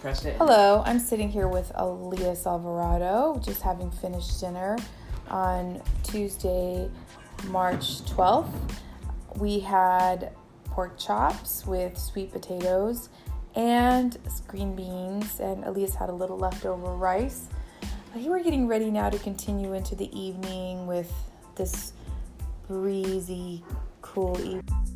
Press it. Hello, I'm sitting here with Elias Alvarado, just having finished dinner on Tuesday, March 12th. We had pork chops with sweet potatoes and green beans, and Elias had a little leftover rice. We're getting ready now to continue into the evening with this breezy, cool evening.